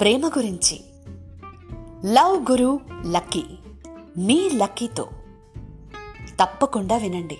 ప్రేమ గురించి. Love guru Lucky మీ లక్కీతో. తప్పకుండా వినండి.